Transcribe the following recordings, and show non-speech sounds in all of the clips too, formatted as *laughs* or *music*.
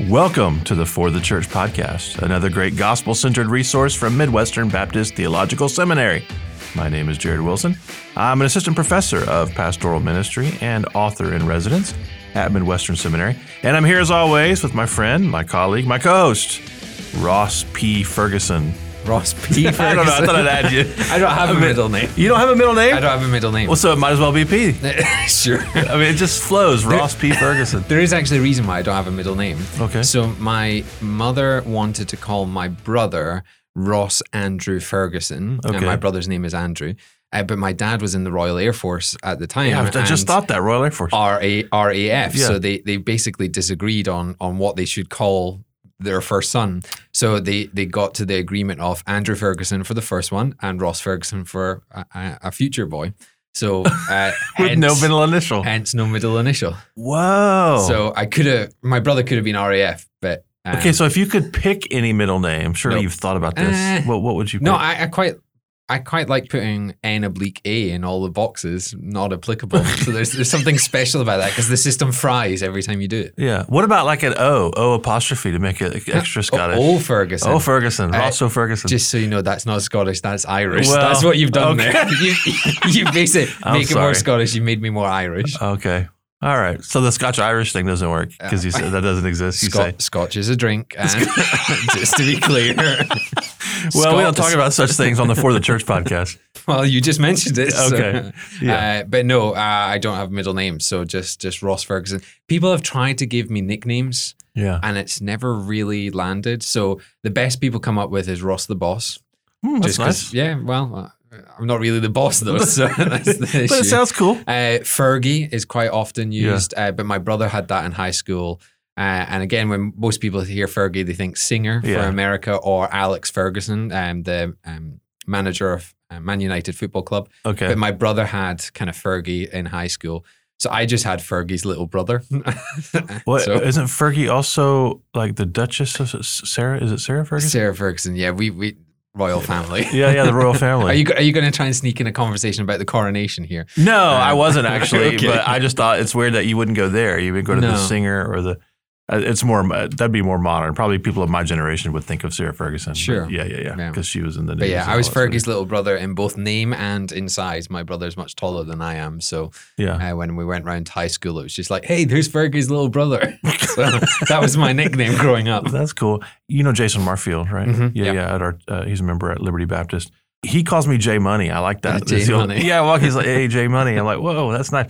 Welcome to the For the Church podcast, another great gospel centered resource from Midwestern Baptist Theological Seminary. My name is Jared Wilson. I'm an assistant professor of pastoral ministry and author in residence at Midwestern Seminary. And I'm here as always with my friend, my colleague, my co host, Ross P. Ferguson. Ross P. Ferguson. *laughs* I don't know. I thought I'd add you. *laughs* I don't have a middle name. You don't have a middle name? I don't have a middle name. Well, so it might as well be P. *laughs* sure. I mean, it just flows. Ross P. Ferguson. There is actually a reason why I don't have a middle name. Okay. So my mother wanted to call my brother Ross Andrew Ferguson, Okay. and my brother's name is Andrew. Uh, but my dad was in the Royal Air Force at the time. Yeah, I just thought that Royal Air Force. RA, RAF. Yeah. So they, they basically disagreed on on what they should call their first son. So they, they got to the agreement of Andrew Ferguson for the first one and Ross Ferguson for a, a, future boy. So *laughs* uh, With no middle initial. hence no middle initial. Whoa. So I could have, my brother could have been RAF, but um, Okay, so if you could pick any middle name, surely Nope. you've thought about this. Eh. what what would you pick? no, I, I quite. I quite like putting N oblique A in all the boxes, not applicable. so there's there's something *laughs* special about that because the system fries every time you do it. yeah. What about like an O, O apostrophe to make it extra *gasps* Scottish? Oh, Ferguson. Oh, Ferguson. Uh, Ross O. Ferguson. Just so you know, that's not Scottish. That's Irish. Well, that's what you've done okay. *laughs* there. You, you basically *laughs* make it more. Scottish. You made me more Irish. okay. All right. So the Scotch Irish thing doesn't work because you said that doesn't exist. You say. Scotch is a drink, *laughs* and *laughs* just to be clear, *laughs* Well, we don't talk about such things on the For the Church podcast. Well, you just mentioned it. so- Okay. Yeah. Uh, but no, uh, I don't have middle names, so just just Ross Ferguson. People have tried to give me nicknames, Yeah. and it's never really landed. So the best people come up with is Ross the Boss. Hmm, that's nice. yeah. Well, uh, I'm not really the boss though, *laughs* so that's the but it sounds cool. Uh, Fergie is quite often Yeah. used, uh, but my brother had that in high school. Uh, and again, when most people hear Fergie, they think singer for America or Alex Ferguson, um, the um, manager of uh, Man United Football Club. Okay. But my brother had kind of Fergie in high school. So I just had Fergie's little brother. *laughs* What So not Fergie also like the Duchess of Sarah? Is it Sarah Ferguson? Sarah Ferguson, yeah, we we royal family. *laughs* Yeah, yeah, the royal *laughs* family. Are you are you going to try and sneak in a conversation about the coronation here? No, I Um, wasn't *laughs* actually, okay. but I just thought it's weird that you wouldn't go there. You would go to the singer or the. Uh, It's more that'd be more modern. Probably people of my generation would think of Sarah Ferguson. Sure. yeah, yeah, yeah, Yeah. because she was in the. But news yeah, I was all sort of- Fergie's little brother in both name and in size. My brother's much taller than I am, so Yeah, uh, when we went round high school, it was just like, "Hey, there's Fergie's little brother." *laughs* so that was my nickname growing up. *laughs* that's cool. You know Jason Marfield, right? Mhm, Yeah, yeah. yeah. At our, uh, he's a member at Liberty Baptist. He calls me J Money. I like that. *laughs* J Money. Yeah, well, he's like, "Hey, J Money." I'm like, "Whoa, that's nice."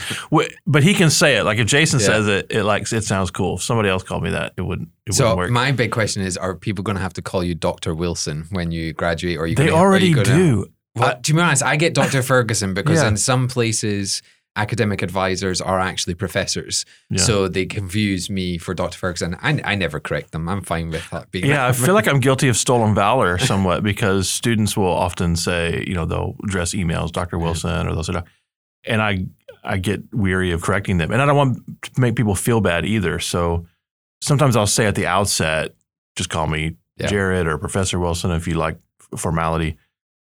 But he can say it. Like if Jason Yeah. says it, it like it sounds cool. If somebody else called me that, it wouldn't. It So wouldn't work. my big question is: Are people going to have to call you Doctor Wilson when you graduate? Or you they gonna, already do. Well, to be honest, I get Dr. Ferguson because Yeah. in some places, academic advisors are actually professors. Yeah. So they confuse me for Dr. Ferguson. I, I never correct them. I'm fine with that being. Yeah, I feel like I'm guilty of stolen valor somewhat *laughs* because students will often say, you know, they'll address emails, Dr. Wilson, or those sort of, and I I get weary of correcting them, and I don't want to make people feel bad either. So sometimes I'll say at the outset, just call me Yeah. Jared or Professor Wilson if you like formality.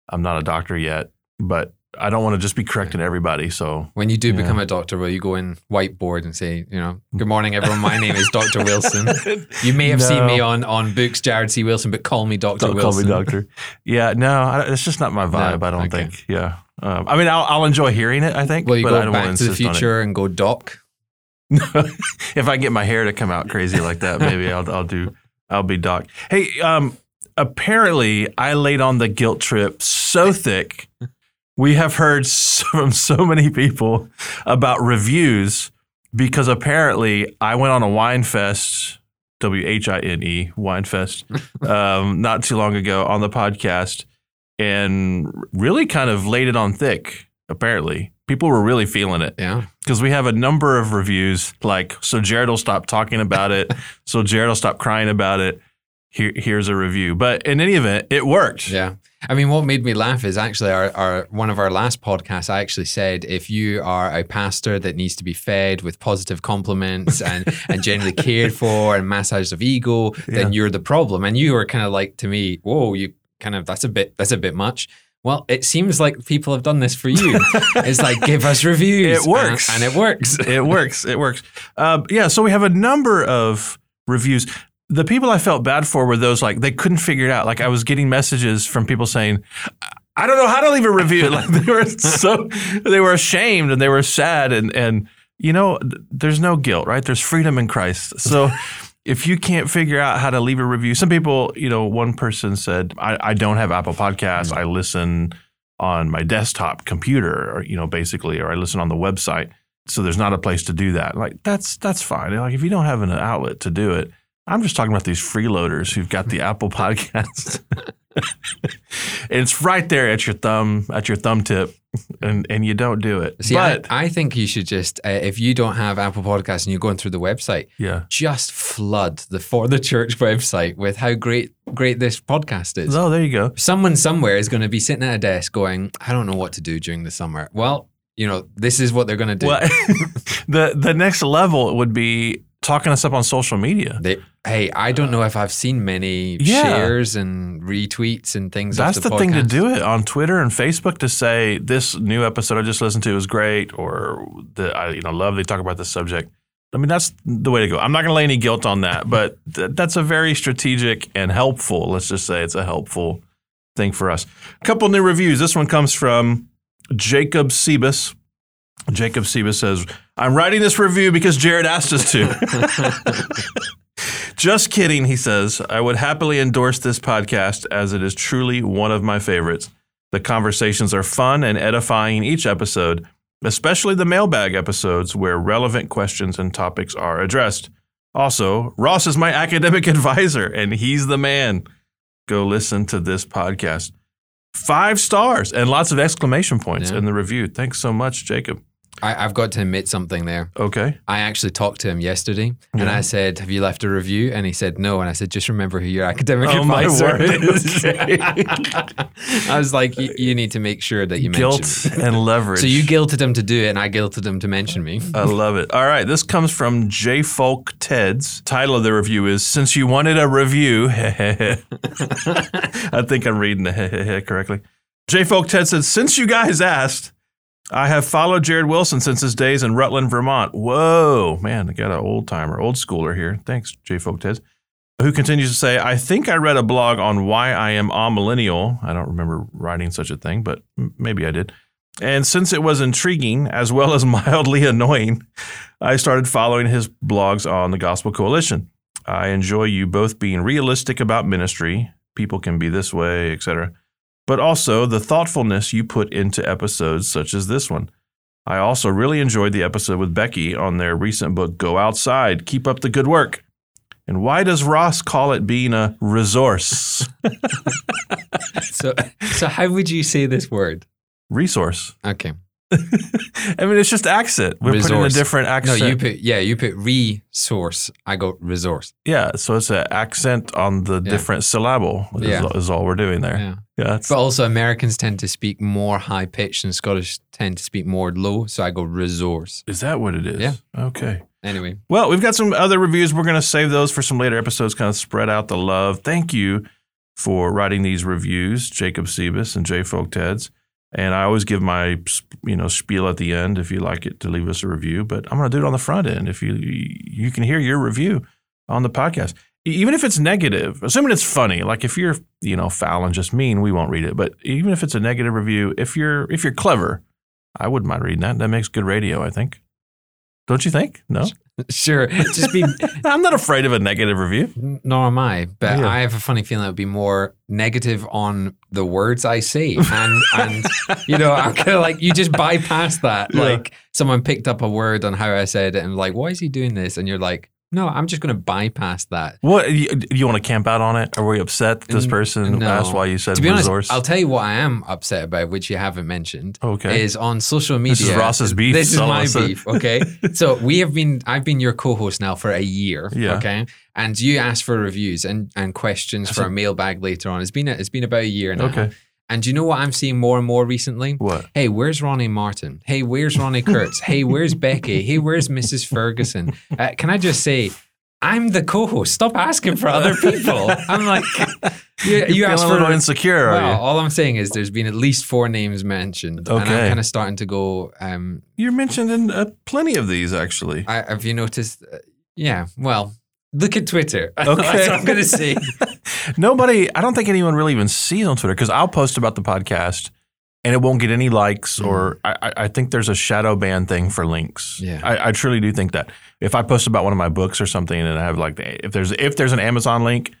I'm not a doctor yet, but I don't want to just be correcting everybody. So when you do Yeah. become a doctor, will you go in whiteboard and say, you know, good morning, everyone. My name is Dr. Wilson. *laughs* You may have seen me on, on books, Jared C. Wilson, but call me Dr. Don't Wilson. call me doctor. *laughs* Yeah, no, I, it's just not my vibe. No, I don't okay. think. Yeah, um, I mean, I'll, I'll enjoy hearing it. I think. Well, you but I go don't back to the insist on it. future and go doc? *laughs* if I get my hair to come out crazy like that, maybe I'll, I'll do. I'll be doc. Hey, um, apparently I laid on the guilt trip so thick. We have heard *laughs* from so many people about reviews because apparently I went on a wine fest, W H I N E, wine fest, *laughs* um, not too long ago on the podcast and really kind of laid it on thick. Apparently, people were really feeling it Yeah. because we have a number of reviews like so jared will stop talking about it *laughs* so jared will stop crying about it Here, here's a review but in any event it worked Yeah. I mean, what made me laugh is actually our, our one of our last podcasts. I actually said if you are a pastor that needs to be fed with positive compliments and *laughs* and generally cared for and massage of ego, then Yeah. you're the problem. And you were kind of like to me, whoa, you kind of that's a bit that's a bit much. Well, it seems like people have done this for you. *laughs* it's like give us reviews. It works. and, and it works. *laughs* it works it works uh, yeah so we have a number of reviews. The people I felt bad for were those like they couldn't figure it out. Like I was getting messages from people saying, "I don't know how to leave a review." *laughs* Like they were so they were ashamed and they were sad and and you know there's no guilt, right? There's freedom in Christ. So *laughs* if you can't figure out how to leave a review, some people, you know, one person said, "I, I don't have Apple Podcasts. Mm-hmm. I listen on my desktop computer, or you know, basically, or I listen on the website." so there's not a place to do that. Like that's that's fine. Like if you don't have an outlet to do it, I'm just talking about these freeloaders who've got the Apple *laughs* Podcast. *laughs* it's right there at your thumb at your thumb tip, and and you don't do it. See, but I, I think you should just, uh, if you don't have Apple Podcasts and you're going through the website, yeah, just flood the For the Church website with how great great this podcast is. oh, there you go. Someone somewhere is going to be sitting at a desk going, I don't know what to do during the summer. Well, you know, this is what they're going to do. Well, *laughs* the the next level would be talking us up on social media. They, hey, I don't know if I've seen many Yeah. shares and retweets and things. That's the, the, thing to do it on Twitter and Facebook to say this new episode I just listened to was great, or the I you know love they talk about this subject. I mean that's the way to go. I'm not going to lay any guilt on that, but th- that's a very strategic and helpful. Let's just say it's a helpful thing for us. A couple new reviews. This one comes from Jacob Sebus. Jacob Sebus says, "I'm writing this review because Jared asked us to." *laughs* Just kidding, he says. I would happily endorse this podcast as it is truly one of my favorites. The conversations are fun and edifying each episode, especially the mailbag episodes where relevant questions and topics are addressed. Also, Ross is my academic *laughs* advisor and he's the man. Go listen to this podcast. Five stars and lots of exclamation points Yeah. in the review. Thanks so much, Jacob. I, I've got to admit something there. Okay. I actually talked to him yesterday and I said, Have you left a review? And he said, No. And I said, Just remember who your academic *laughs* Oh, my advisor word. is. *laughs* *laughs* I was like, you, need to make sure that you mention Guilt and leverage. So you guilted him to do it and I guilted him to mention me. I love it. All right, this comes from J Folk Ted's. Title of the review is "Since You Wanted a Review." I think I'm reading the correctly. J Folk Ted said, "Since you guys asked, I have followed Jared Wilson since his days in Rutland, Vermont. Whoa, man, I got an old timer, old schooler here. Thanks, J Folk Ted." Who continues to say, I think I read a blog on why I am a millennial. I don't remember writing such a thing, but maybe I did. And since it was intriguing as well as *laughs* mildly annoying, I started following his blogs on the Gospel Coalition. I enjoy you both being realistic about ministry. People can be this way, etc. But also the thoughtfulness you put into episodes such as this one. I also really enjoyed the episode with Becky on their recent book, Go Outside, Keep Up the Good Work. And why does Ross call it being a resource? *laughs* So, so how would you say this word? Resource. Okay. *laughs* I mean, it's just accent. We're putting a Resource. different No, accent. you put yeah, you put resource. I go resource. Yeah, so it's an accent on the Yeah. different syllable is, Yeah. is all we're doing there. Yeah. Yeah, But also Americans tend to speak more high pitched and Scottish tend to speak more low. So I go resource. is that what it is? Yeah. Okay. Anyway. Well, we've got some other reviews. We're going to save those for some later episodes, kind of spread out the love. Thank you for writing these reviews, Jacob Sebus and Jay Folk Teds. And I always give my you know spiel at the end if you like it to leave us a review, but I'm going to do it on the front end if you you can hear your review on the podcast. Even if it's negative, assuming it's funny, like if you're, you know, foul and just mean, we won't read it. But even if it's a negative review, if you're if you're clever, I wouldn't mind reading that. That makes good radio, I think. Don't you think? No? *laughs* Sure. Just be *laughs* I'm not afraid of a negative review. nor am I. But Yeah. I have a funny feeling it would be more negative on the words I say. And *laughs* and you know, I'm kind of like you just bypass that. Yeah. Like someone picked up a word on how I said it and like, why is he doing this? And you're like, no, I'm just gonna bypass that. What you, do you want to camp out on it? Are we upset that this person no. asked why you said To be honest, resource? I'll tell you what I am upset about, which you haven't mentioned. okay. is on social media. This is Ross's beef, This is my beef. Okay. *laughs* so we have been, I've been your co-host now for a year. Yeah. Okay. And you asked for reviews and, and questions for a mailbag later on. It's been, a, it's been about a year now. okay. And do you know what I'm seeing more and more recently? What? Hey, where's Ronnie Martin? Hey, where's Ronni Kurtz? hey, where's Becky? Hey, where's Mrs. Ferguson? Uh, can I just say, I'm the co-host. Stop asking for other people. I'm like, you, *laughs* you You're a for little insecure, well, all I'm saying is there's been at least four names mentioned, and I'm kind of starting to go. Um, You're mentioned in uh, plenty of these, actually. I, have you noticed? Uh, yeah. Well, Look at Twitter. *laughs* That's Okay. what I'm going to see. *laughs* Nobody, I don't think anyone really even sees on Twitter because I'll post about the podcast and it won't get any likes mm. or I, I- I think there's a shadow ban thing for links. Yeah. I, I truly do think that. If I post about one of my books or something and I have like, the, if there's if there's an Amazon link,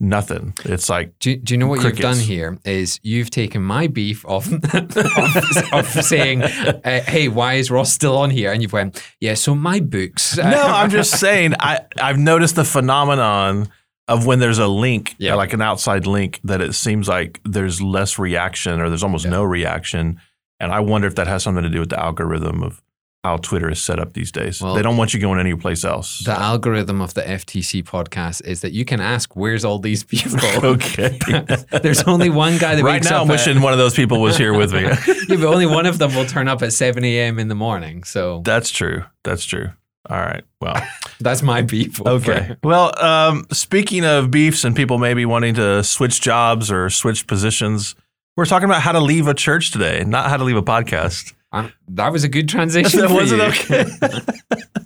nothing. It's like, Do, do you know what you've done here? Is you've taken my beef off *laughs* of, of saying, *laughs* uh, "Hey, why is Ross still on here?" And you've went, "Yeah, so my books." no, *laughs* I'm just saying, I, I've noticed the phenomenon of when there's a link, Yeah. like an outside link, that it seems like there's less reaction or there's almost Yeah. no reaction. And I wonder if that has something to do with the algorithm of how Twitter is set up these days. Well- they don't want you going any place else. the algorithm of the FTC podcast is that you can ask, "Where's all these *laughs* people?" *laughs* okay. *laughs* There's only one guy that right now, I'm at- one of those people was here with me. yeah, but only one of them will turn up at 7 a.m. in the morning. So That's true. That's true. All right. Well, that's my beef. over- okay. Well, um, speaking of beefs and people maybe wanting to switch jobs or switch positions, we're talking about how to leave a church today, not how to leave a podcast. I'm- that was a good transition. That *laughs* for wasn't you. okay. *laughs*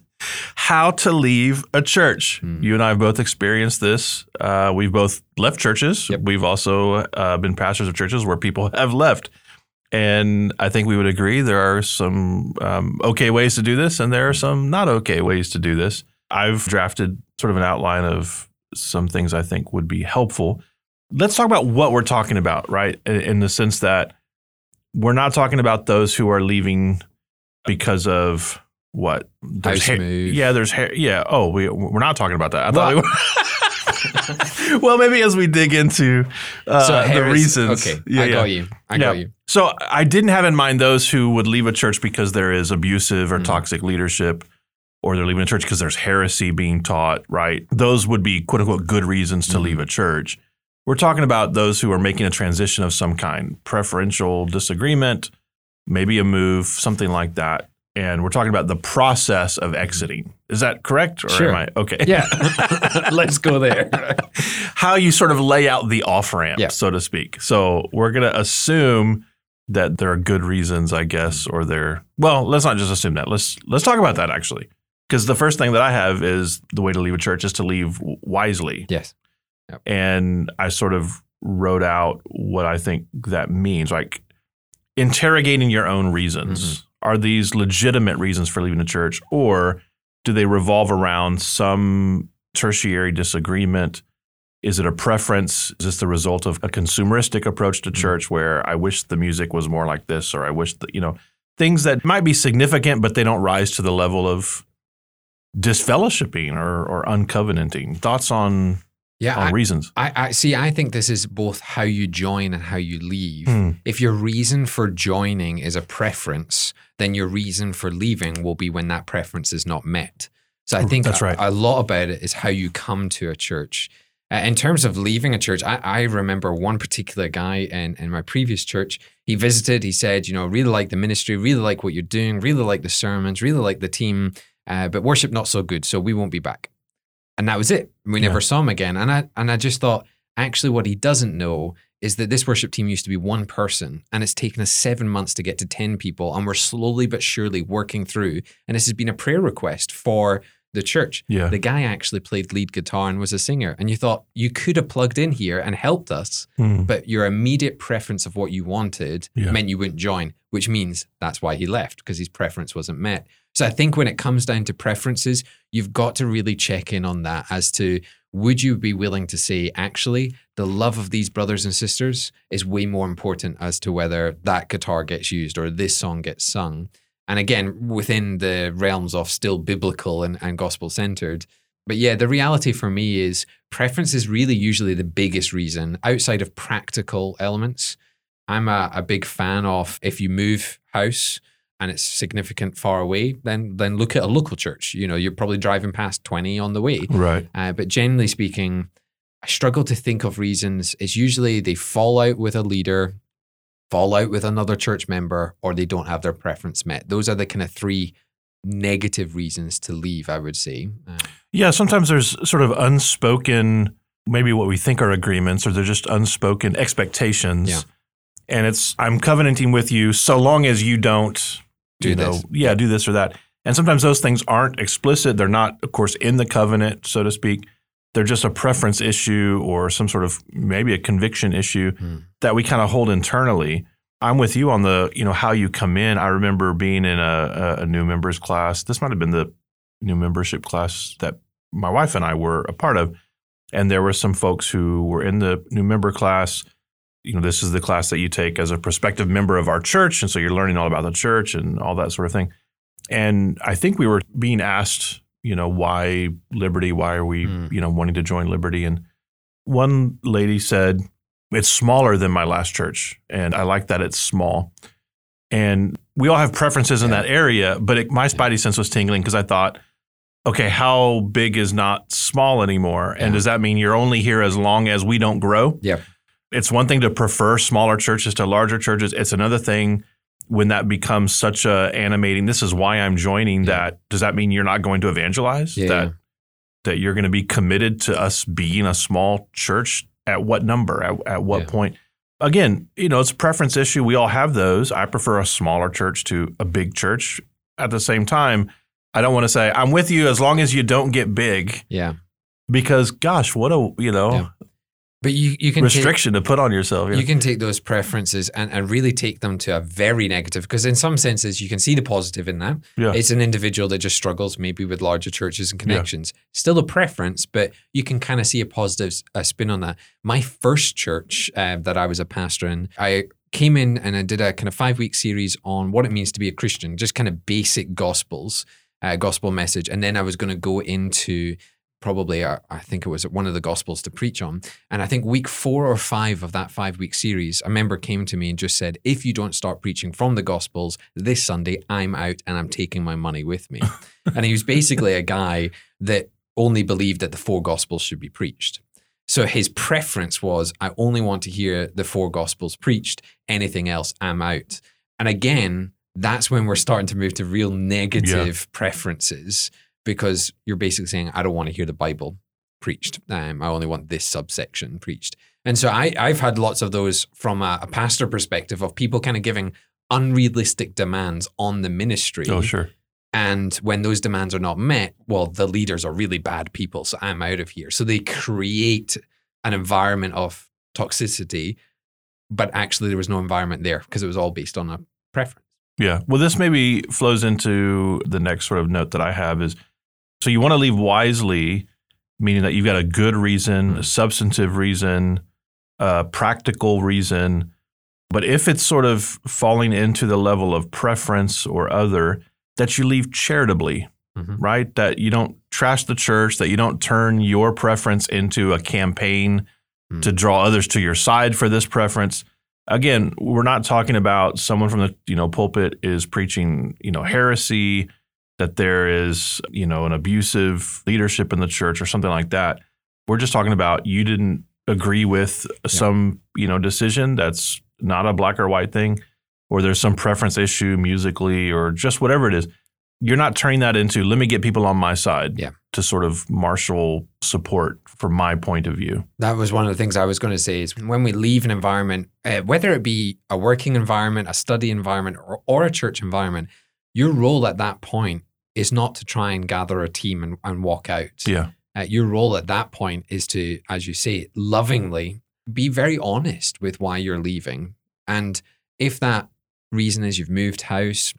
how to leave a church. Hmm. You and I have both experienced this. Uh, we've both left churches. Yep. We've also uh, been pastors of churches where people have left. And I think we would agree there are some um, okay ways to do this, and there are some not okay ways to do this. I've drafted sort of an outline of some things I think would be helpful. Let's talk about what we're talking about, right? In, in the sense that we're not talking about those who are leaving because of what? There's move. Yeah, there's hair. Yeah. Oh, we we're not talking about that. I thought we were. *laughs* well, maybe as we dig into uh, So the Harris- reasons. Okay, Yeah, I yeah. got you. I Yeah. got you. So I didn't have in mind those who would leave a church because there is abusive or Mhm. toxic leadership, or they're leaving a church because there's heresy being taught. Right? Those would be quote unquote good reasons to Mhm. leave a church. We're talking about those who are making a transition of some kind, preferential disagreement, maybe a move, something like that. And we're talking about the process of exiting. Is that correct? Or Sure. am I okay? Yeah. *laughs* Let's go there. how you sort of lay out the off ramp, Yeah. so to speak. So we're going to assume that there are good reasons, I guess, or there. Well, let's not just assume that. Let's let's talk about that actually, because the first thing that I have is the way to leave a church is to leave wisely, Yes. And I sort of wrote out what I think that means, like interrogating your own reasons. Mm-hmm. Are these legitimate reasons for leaving the church, or do they revolve around some tertiary disagreement? Is it a preference? Is this the result of a consumeristic approach to mm-hmm. church where I wish the music was more like this, or I wish that, you know, things that might be significant, but they don't rise to the level of disfellowshipping or, or uncovenanting? Thoughts on, Yeah. on I, reasons? I, I see. I think this is both how you join and how you leave. Hmm. If your reason for joining is a preference, then your reason for leaving will be when that preference is not met. So I think That's a- right. a, lot about it is how you come to a church. Uh, in terms of leaving a church, I, I remember one particular guy in, in my previous church. He visited, he said, you know, really like the ministry, really like what you're doing, really like the sermons, really like the team, uh, but worship not so good, so we won't be back. And that was it. We Yeah. never saw him again. And I and I just thought, actually, what he doesn't know is that this worship team used to be one person, and it's taken us seven months to get to ten people, and we're slowly but surely working through. And this has been a prayer request for the church. Yeah. The guy actually played lead guitar and was a singer. And you thought you could have plugged in here and helped us, Hmm. but your immediate preference of what you wanted Yeah. meant you wouldn't join, which means that's why he left because his preference wasn't met. So I think when it comes down to preferences, you've got to really check in on that as to would you be willing to say, actually, the love of these brothers and sisters is way more important as to whether that guitar gets used or this song gets sung. And again, within the realms of still biblical and, and gospel centered. But yeah, the reality for me is preference is really usually the biggest reason outside of practical elements. I'm a, a big fan of if you move house and it's significant far away, then then look at a local church. You know, you're probably driving past 20 on the way. Right. Uh, but generally speaking, I struggle to think of reasons. It's usually they fall out with a leader, fall out with another church member, or they don't have their preference met. Those are the kind of three negative reasons to leave, I would say. Uh, Yeah, sometimes there's sort of unspoken, maybe what we think are agreements, or they're just unspoken expectations. Yeah. And it's I'm covenanting with you so long as you don't Do you know, this. yeah, do this or that. And sometimes those things aren't explicit. They're not, of course, in the covenant, so to speak. They're just a preference issue or some sort of maybe a conviction issue Mm. that we kind of hold internally. I'm with you on the, you know, how you come in. I remember being in a, a, a new members class. This might have been the new membership class that my wife and I were a part of. And there were some folks who were in the new member class. You know, this is the class that you take as a prospective member of our church. And so you're learning all about the church and all that sort of thing. And I think we were being asked, you know, why Liberty? Why are we, Mm. you know, wanting to join Liberty? And one lady said, it's smaller than my last church. And I like that it's small. And we all have preferences in Yeah. that area, but it, my spidey sense was tingling because I thought, okay, how big is not small anymore? And Yeah. does that mean you're only here as long as we don't grow? Yep. It's one thing to prefer smaller churches to larger churches. It's another thing when that becomes such a animating. This is why I'm joining. Yeah. That does that mean you're not going to evangelize? Yeah. That that you're going to be committed to us being a small church? At what number? At, at what Yeah. point? Again, you know, it's a preference issue. We all have those. I prefer a smaller church to a big church. At the same time, I don't want to say I'm with you as long as you don't get big, Yeah. because gosh, what a you know Yeah. But you, you can take, restriction to put on yourself. yeah. you can take those preferences and, and really take them to a very negative because in some senses you can see the positive in that. Yeah. It's an individual that just struggles maybe with larger churches and connections. Still a preference, but you can kind of see a positive uh, spin on that. My first church uh, that I was a pastor in, I came in and I did a kind of five week series on what it means to be a Christian, just kind of basic gospels, uh, gospel message. And then I was going to go into probably, uh, I think it was one of the gospels to preach on. And I think week four or five of that five week series, a member came to me and just said, if you don't start preaching from the gospels this Sunday, I'm out and I'm taking my money with me. *laughs* and he was basically a guy that only believed that the four gospels should be preached. So his preference was, I only want to hear the four gospels preached. Anything else, I'm out. And again, that's when we're starting to move to real negative preferences because you're basically saying, I don't want to hear the Bible preached. Um, I only want this subsection preached. And so I, I've had lots of those from a, a pastor perspective of people kind of giving unrealistic demands on the ministry. oh sure. And when those demands are not met, well, the leaders are really bad people. So I'm out of here. So they create an environment of toxicity, but actually there was no environment there because it was all based on a preference. Yeah. Well, this maybe flows into the next sort of note that I have is so you want to leave wisely, meaning that you've got a good reason, a substantive reason, a practical reason. But if it's sort of falling into the level of preference or other, that you leave charitably, Mhm. right? That you don't trash the church, that you don't turn your preference into a campaign Mm. to draw others to your side for this preference again, we're not talking about someone from the you know pulpit is preaching you know heresy, that there is you know an abusive leadership in the church or something like that. We're just talking about you didn't agree with some you know decision that's not a black or white thing, or there's some preference issue musically or just whatever it is. You're not turning that into let me get people on my side Yeah. to sort of marshal support from my point of view. That was one of the things I was going to say is when we leave an environment, uh, whether it be a working environment, a study environment, or, or a church environment, your role at that point is not to try and gather a team and, and walk out. Yeah. Uh, your role at that point is to, as you say, lovingly be very honest with why you're leaving. And if that reason is you've moved house,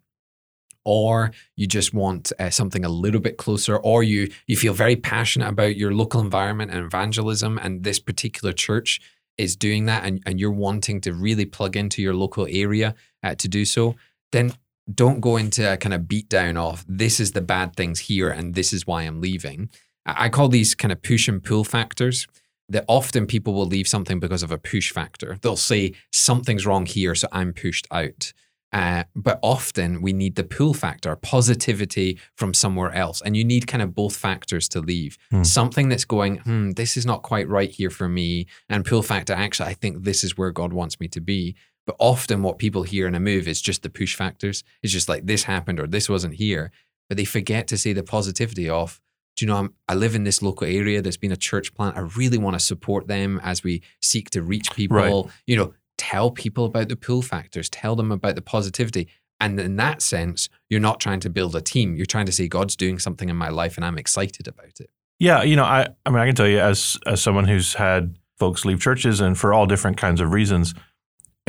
or you just want uh, something a little bit closer, or you you feel very passionate about your local environment and evangelism, and this particular church is doing that, and, and you're wanting to really plug into your local area uh, to do so, then don't go into a kind of beat down of this is the bad things here and this is why I'm leaving. I call these kind of push and pull factors. That often people will leave something because of a push factor. They'll say something's wrong here, so I'm pushed out. Uh, but often we need the pull factor, positivity from somewhere else. And you need kind of both factors to leave. Hmm. Something that's going, hmm, this is not quite right here for me. And pull factor, actually, I think this is where God wants me to be. But often what people hear in a move is just the push factors. It's just like this happened or this wasn't here. But they forget to say the positivity of, do you know, I'm, I live in this local area. There's been a church plant. I really want to support them as we seek to reach people. Right. You know, tell people about the pull factors, tell them about the positivity. And in that sense, you're not trying to build a team. You're trying to say God's doing something in my life and I'm excited about it. Yeah, you know, I I mean I can tell you as as someone who's had folks leave churches and for all different kinds of reasons,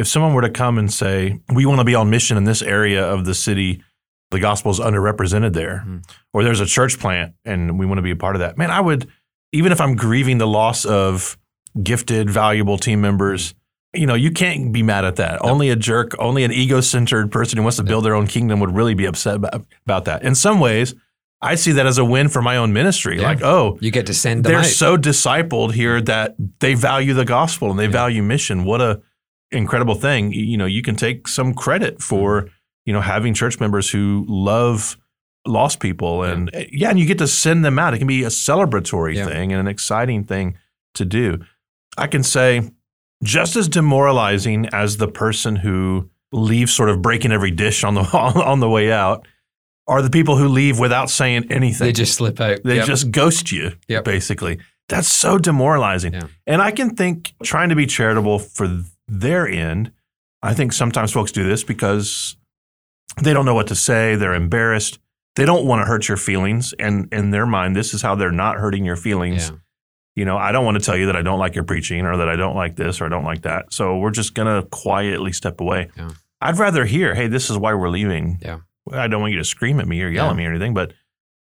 if someone were to come and say, "We want to be on mission in this area of the city, the gospel is underrepresented there," Mhm. or there's a church plant and we want to be a part of that, man, I would even if I'm grieving the loss of gifted, valuable team members. You know, you can't be mad at that. Only a jerk, only an ego-centered person who wants to build their own kingdom would really be upset about, that. In some ways, I see that as a win for my own ministry. Yeah. Like, oh, You get to send them they're out. so discipled here that they value the gospel and they value mission. What a incredible thing. You know, you can take some credit for, mm-hmm. you know, having church members who love lost people and eh, yeah, and you get to send them out. It can be a celebratory Yeah. thing and an exciting thing to do. I can say just as demoralizing as the person who leaves sort of breaking every dish on the *laughs* on the way out are the people who leave without saying anything. they just slip out. They Yep. just ghost you, Yep. basically. That's so demoralizing. Yeah. And I can think trying to be charitable for their end, I think sometimes folks do this because they don't know what to say. They're embarrassed. They don't want to hurt your feelings. And in their mind, this is how they're not hurting your feelings. Yeah. You know, I don't want to tell you that I don't like your preaching or that I don't like this or I don't like that. So we're just going to quietly step away. Yeah. I'd rather hear, hey, this is why we're leaving. Yeah. I don't want you to scream at me or yell Yeah. at me or anything, but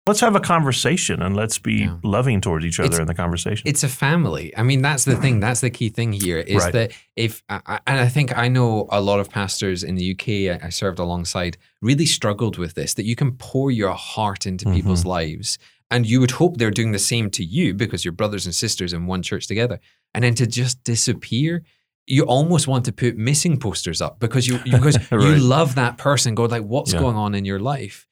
let's have a conversation and let's be Yeah. loving towards each other It's- in the conversation. It's a family. I mean, that's the thing. That's the key thing here is Right. that if, and I think I know a lot of pastors in the UK I served alongside really struggled with this that you can pour your heart into people's Mm-hmm. lives and you would hope they're doing the same to you because you're brothers and sisters in one church together. And then to just disappear, you almost want to put missing posters up because you, because *laughs* you love that person, go like, what's Yeah. going on in your life?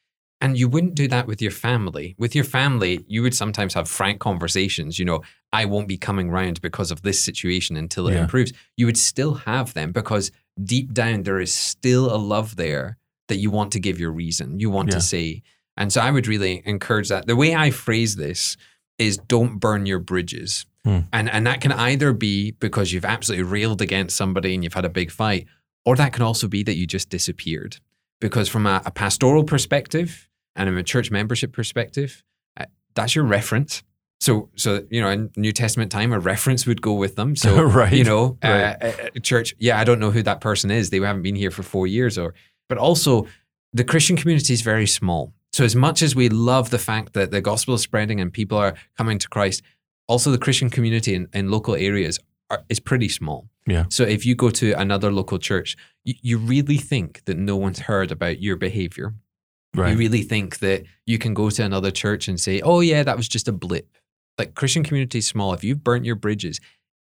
And you wouldn't do that with your family. With your family, you would sometimes have frank conversations. You know, I won't be coming round because of this situation until it Yeah. improves. You would still have them because deep down there is still a love there that you want to give your reason. You want Yeah. to say. And so I would really encourage that. The way I phrase this is don't burn your bridges. Hmm. And and that can either be because you've absolutely railed against somebody and you've had a big fight, or that can also be that you just disappeared. Because from a, a pastoral perspective and from a church membership perspective, uh, that's your reference. So, so you know, in New Testament time, a reference would go with them. So, *laughs* Right. you know, uh, Right. uh, uh, church. Yeah, I don't know who that person is. They haven't been here for four years, or. But also, the Christian community is very small. So, as much as we love the fact that the gospel is spreading and people are coming to Christ, also the Christian community in, in local areas are, is pretty small. Yeah. So, if you go to another local church, you, you really think that no one's heard about your behavior. You really think that you can go to another church and say, oh, yeah, that was just a blip. Like Christian community is small. If you've burnt your bridges,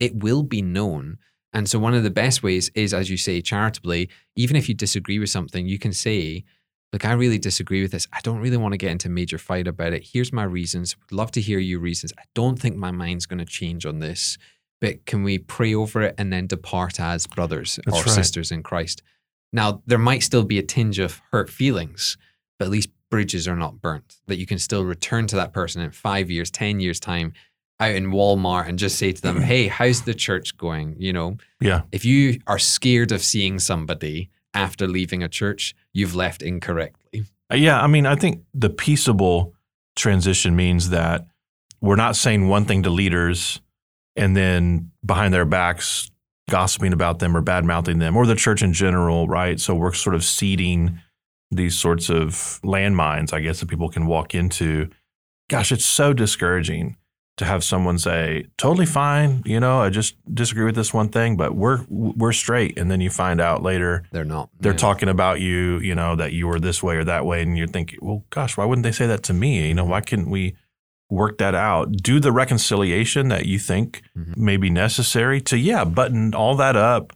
it will be known. And so, one of the best ways is, as you say, charitably, even if you disagree with something, you can say, Look, I really disagree with this. I don't really want to get into a major fight about it. Here's my reasons. Would love to hear your reasons. I don't think my mind's going to change on this, but can we pray over it and then depart as brothers That's or right. sisters in Christ? Now, there might still be a tinge of hurt feelings, but at least bridges are not burnt. That you can still return to that person in five years, 10 years' time out in Walmart and just say to them, *clears throat* Hey, how's the church going? You know, Yeah. if you are scared of seeing somebody after leaving a church, you've left incorrectly. Uh, Yeah, I mean, I think the peaceable transition means that we're not saying one thing to leaders and then behind their backs gossiping about them or bad mouthing them or the church in general, right? So we're sort of seeding these sorts of landmines, I guess, that people can walk into. Gosh, it's so discouraging to have someone say, "Totally fine, you know, I just disagree with this one thing, but we're we're straight," and then you find out later They're not. they're Yeah. talking about you, you know, that you were this way or that way, and you're thinking, well, gosh, why wouldn't they say that to me? You know, why couldn't we work that out? Do the reconciliation that you think Mhm. may be necessary to, yeah, button all that up,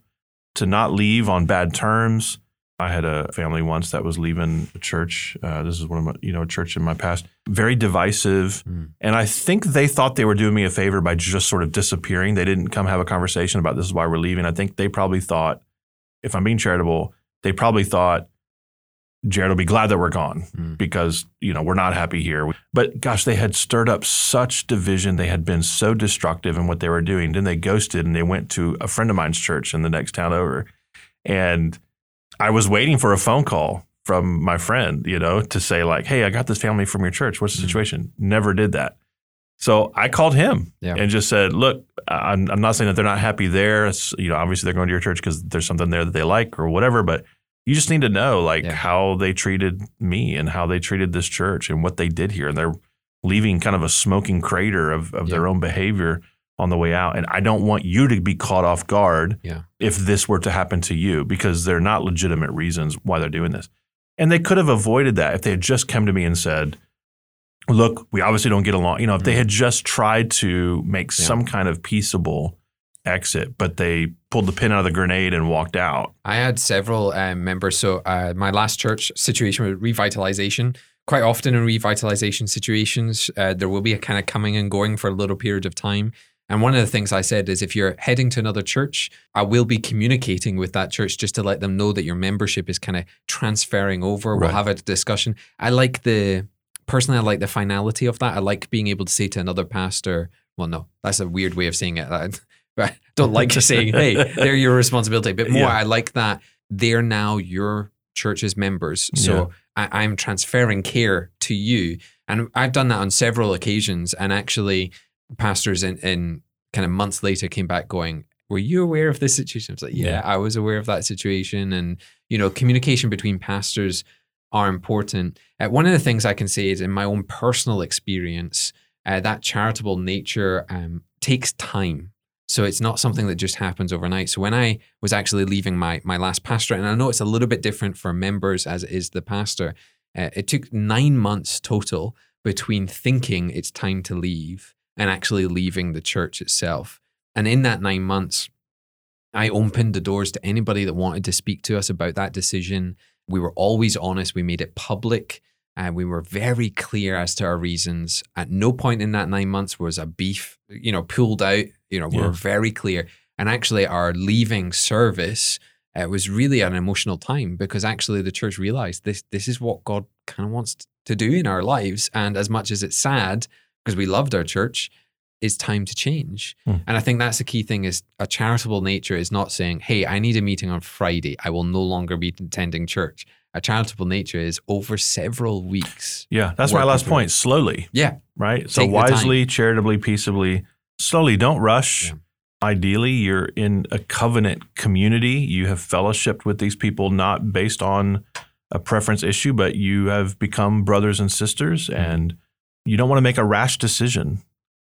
to not leave on bad terms. I had a family once that was leaving a church. Uh, this is one of my, you know, a church in my past. Very divisive, Mm. and I think they thought they were doing me a favor by just sort of disappearing. They didn't come have a conversation about this is why we're leaving. I think they probably thought, if I'm being charitable, they probably thought Jared will be glad that we're gone Mm. because you know we're not happy here. But gosh, they had stirred up such division. They had been so destructive in what they were doing. Then they ghosted and they went to a friend of mine's church in the next town over. And I was waiting for a phone call from my friend, you know, to say like, "Hey, I got this family from your church. What's the Mhm. situation?" Never did that. So I called him Yeah. and just said, "Look, I'm, I'm not saying that they're not happy there. It's, you know, obviously they're going to your church because there's something there that they like or whatever. But you just need to know like Yeah. how they treated me and how they treated this church and what they did here. And they're leaving kind of a smoking crater of, of their own behavior on the way out. And I don't want you to be caught off guard Yeah. if this were to happen to you because they're not legitimate reasons why they're doing this. And they could have avoided that if they had just come to me and said, look, we obviously don't get along. You know, if they had just tried to make Mm-hmm. Yeah. some kind of peaceable exit, but they pulled the pin out of the grenade and walked out. I had several um, members. So uh, my last church situation with revitalization. Quite often in revitalization situations, uh, there will be a kind of coming and going for a little period of time. And one of the things I said is if you're heading to another church, I will be communicating with that church just to let them know that your membership is kind of transferring over. We'll have a discussion. I like the, personally, I like the finality of that. I like being able to say to another pastor, well, no, that's a weird way of saying it. I *laughs* I don't like just saying, hey, they're your responsibility. But more, Yeah. I like that they're now your church's members. So I, I'm transferring care to you. And I've done that on several occasions. And actually, pastors in, in kind of months later came back going, Were you aware of this situation? I was like, Yeah, Yeah. I was aware of that situation. And, you know, communication between pastors are important. Uh, one of the things I can say is in my own personal experience, uh, that charitable nature um, takes time. So it's not something that just happens overnight. So when I was actually leaving my my last pastorate, and I know it's a little bit different for members as it is the pastor, uh, it took nine months total between thinking it's time to leave and actually leaving the church itself. And in that nine months, I opened the doors to anybody that wanted to speak to us about that decision. We were always honest. We made it public. And we were very clear as to our reasons. At no point in that nine months was a beef, you know, pulled out. You know, we Yeah. were very clear. And actually, our leaving service uh, was really an emotional time because actually the church realized this this is what God kind of wants to do in our lives. And as much as it's sad because we loved our church, it's time to change. Hmm. And I think that's the key thing is a charitable nature is not saying, hey, I need a meeting on Friday. I will no longer be attending church. A charitable nature is over several weeks. Yeah, that's my last point. Slowly, Yeah. right? So wisely, charitably, peaceably, slowly. Don't rush. Yeah. Ideally, you're in a covenant community. You have fellowshipped with these people not based on a preference issue, but you have become brothers and sisters, Mm-hmm. and you don't want to make a rash decision.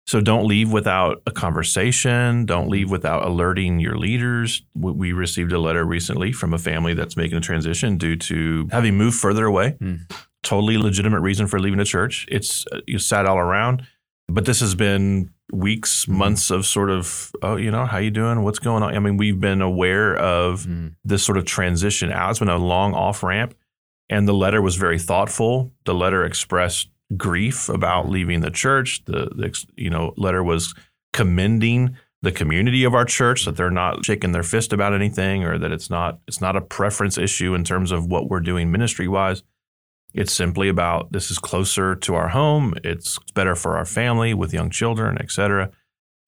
So don't leave without a conversation. Don't leave without alerting your leaders. We- We received a letter recently from a family that's making a transition due to having moved further away. Hmm. Totally legitimate reason for leaving the church. It's uh, you sat all around, but this has been weeks, Hmm. months of sort of oh, you know, how you doing? What's going on? I mean, we've been aware of Mm. this sort of transition out. It's been a long off ramp, and the letter was very thoughtful. The letter expressed grief about leaving the church. The, the you know letter was commending the community of our church that they're not shaking their fist about anything or that it's not it's not a preference issue in terms of what we're doing ministry wise. It's simply about this is closer to our home. It's better for our family with young children, et cetera.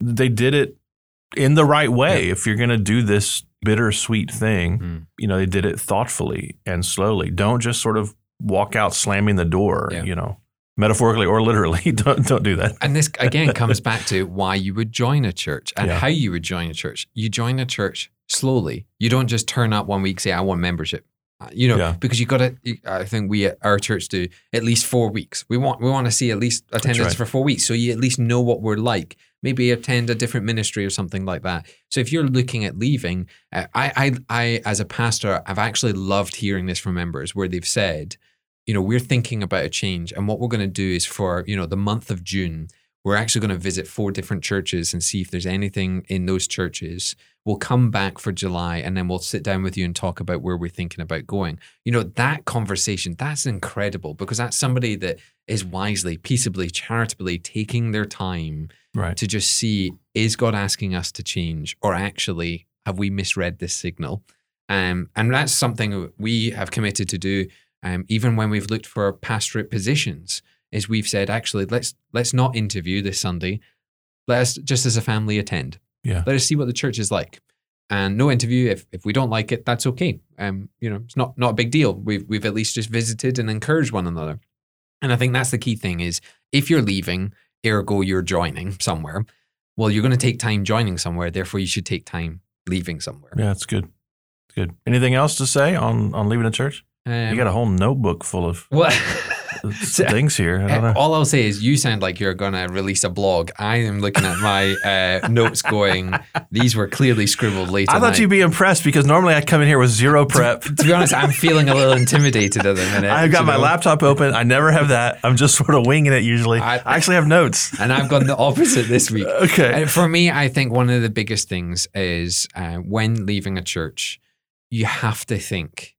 They did it in the right way. If you're going to do this bittersweet thing, Mm. you know, they did it thoughtfully and slowly. Don't just sort of walk out slamming the door, Yeah. you know, metaphorically or literally. *laughs* don't don't do that. And this *laughs* again comes back to why you would join a church and Yeah. how you would join a church. You join a church slowly. You don't just turn up one week say I want membership. Uh, You know, Yeah. because you've got to. I think we at our church do at least four weeks. We want we want to see at least attendance right. for four weeks, so you at least know what we're like. Maybe attend a different ministry or something like that. So if you're looking at leaving, uh, I I I as a pastor, I've actually loved hearing this from members where they've said, you know, we're thinking about a change, and what we're going to do is for you know the month of June, we're actually going to visit four different churches and see if there's anything in those churches. We'll come back for July, and then we'll sit down with you and talk about where we're thinking about going. You know, that conversation that's incredible because that's somebody that is wisely, peaceably, charitably taking their time Right. to just see is God asking us to change, or actually have we misread this signal? Um, and that's something we have committed to do, um, even when we've looked for pastorate positions. Is we've said actually let's let's not interview this Sunday. Let us just as a family attend. Yeah. Let us see what the church is like. and no interview. If if we don't like it, that's okay. Um, you know, it's not not a big deal. We've we've at least just visited and encouraged one another. And I think that's the key thing is if you're leaving, ergo you're joining somewhere. Well, you're going to take time joining somewhere. Therefore, you should take time leaving somewhere. Yeah, it's good. It's good. Anything else to say on on leaving the church? Um, you got a whole notebook full of well, *laughs* *laughs* things here. I all I'll say is you sound like you're going to release a blog. I am looking at my *laughs* uh, notes going, these were clearly scribbled later. I thought night. you'd be impressed because normally I come in here with zero prep. to be honest, I'm feeling a little intimidated at the minute. I've got my know? laptop open. I never have that. I'm just sort of winging it usually. I, I- actually have notes. and I've gone the opposite this week. Okay. And for me, I think one of the biggest things is uh, when leaving a church, you have to think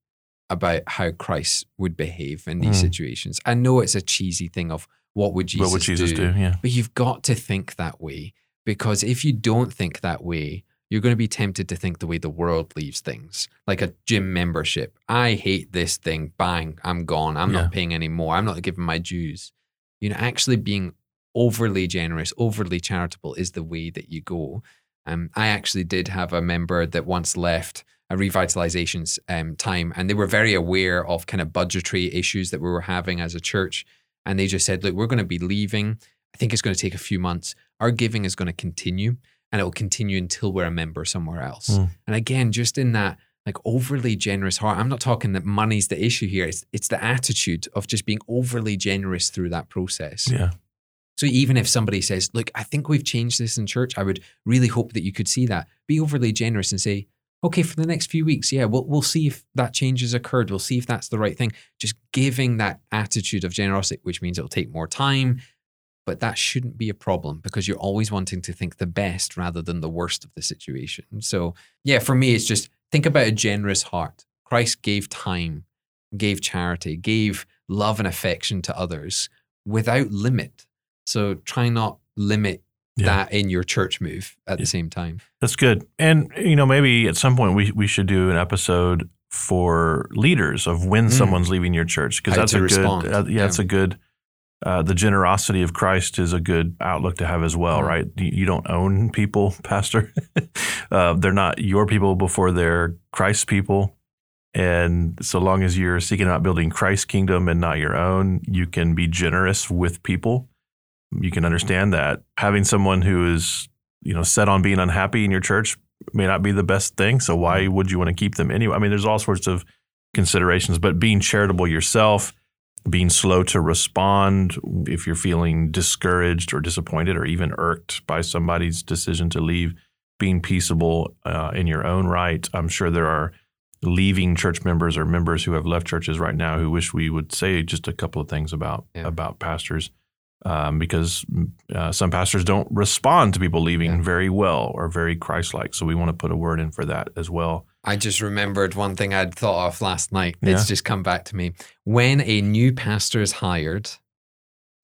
about how Christ would behave in these Mm. situations. I know it's a cheesy thing of what would Jesus, what would Jesus do? Yeah. But you've got to think that way because if you don't think that way, you're going to be tempted to think the way the world leaves things, like a gym membership. I hate this thing. Bang, I'm gone. I'm Yeah. not paying anymore. I'm not giving my dues. You know, actually being overly generous, overly charitable is the way that you go. Um, I actually did have a member that once left a revitalizations um, time, and they were very aware of kind of budgetary issues that we were having as a church. And they just said, look, we're going to be leaving. I think it's going to take a few months. Our giving is going to continue and it will continue until we're a member somewhere else. Mm. And again, just in that like overly generous heart, I'm not talking that money's the issue here. It's, it's the attitude of just being overly generous through that process. Yeah. So even if somebody says, look, I think we've changed this in church, I would really hope that you could see that. Be overly generous and say, okay, for the next few weeks, yeah, we'll, we'll see if that change has occurred. We'll see if that's the right thing. Just giving that attitude of generosity, which means it'll take more time, but that shouldn't be a problem because you're always wanting to think the best rather than the worst of the situation. So, yeah, for me, it's just think about a generous heart. Christ gave time, gave charity, gave love and affection to others without limit. So try not limit Yeah. that in your church move at Yeah. the same time. That's good. And you know, maybe at some point we we should do an episode for leaders of when Mm. someone's leaving your church because that's a good. Uh, yeah, it's a good. Uh, the generosity of Christ is a good outlook to have as well, Mm. right? You, you don't own people, *laughs* Pastor. uh, they're not your people before they're Christ's people. And so long as you're seeking out building Christ's kingdom and not your own, you can be generous with people. You can understand that having someone who is, you know, set on being unhappy in your church may not be the best thing. So why would you want to keep them anyway? I mean, there's all sorts of considerations, but being charitable yourself, being slow to respond if you're feeling discouraged or disappointed or even irked by somebody's decision to leave, being peaceable uh, in your own right. I'm sure there are leaving church members or members who have left churches right now who wish we would say just a couple of things about Yeah. about pastors um, because uh, some pastors don't respond to people leaving Yeah. very well or very Christ-like. So we want to put a word in for that as well. I just remembered one thing I'd thought of last night. Yeah. It's just come back to me. When a new pastor is hired,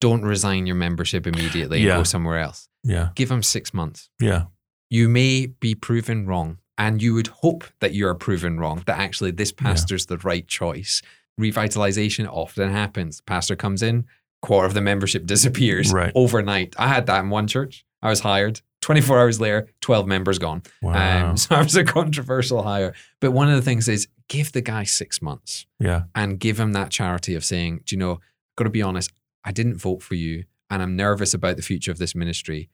don't resign your membership immediately and go somewhere else. Yeah, Give them six months. yeah, You may be proven wrong, and you would hope that you are proven wrong, that actually this pastor's the right choice. Revitalization often happens. Pastor comes in, quarter of the membership *laughs* disappears Right. overnight. I had that in one church. I was hired. 24 hours later, 12 members gone. wow, Um, *laughs* so I was a controversial hire. But one of the things is give the guy six months yeah, and give him that charity of saying, do you know, I've got to be honest, I didn't vote for you and I'm nervous about the future of this ministry,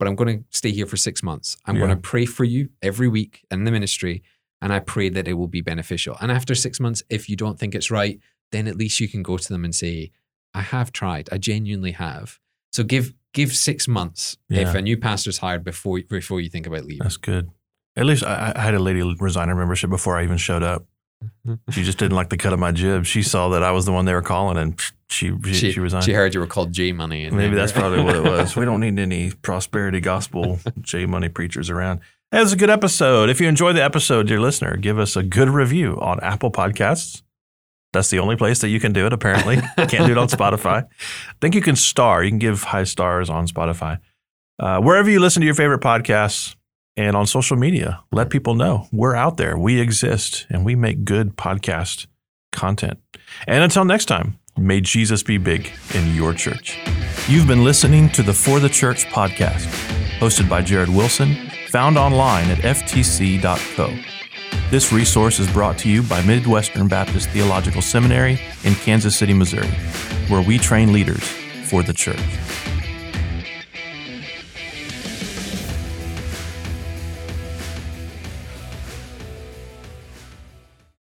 but I'm going to stay here for six months. I'm going to pray for you every week in the ministry and I pray that it will be beneficial. And after six months, if you don't think it's right, then at least you can go to them and say, I have tried. I genuinely have. So give give six months if a new pastor's hired before before you think about leaving. that's good. At least I, I had a lady resign her membership before I even showed up. *laughs* She just didn't like the cut of my jib. She saw that I was the one they were calling, and she she, she, resigned. She heard you were called J Money. And Maybe that's probably what it *laughs* was. We don't need any prosperity gospel J money preachers around. That was a good episode. If you enjoyed the episode, dear listener, give us a good review on Apple Podcasts. That's the only place that you can do it, apparently. *laughs* Can't do it on Spotify. I think you can star. You can give high stars on Spotify. Uh, wherever you listen to your favorite podcasts and on social media, let people know we're out there. We exist and we make good podcast content. And until next time, may Jesus be big in your church. You've been listening to the For the Church podcast, hosted by Jared Wilson found online at ftc.co. This resource is brought to you by Midwestern Baptist Theological Seminary in Kansas City, Missouri, where we train leaders for the church.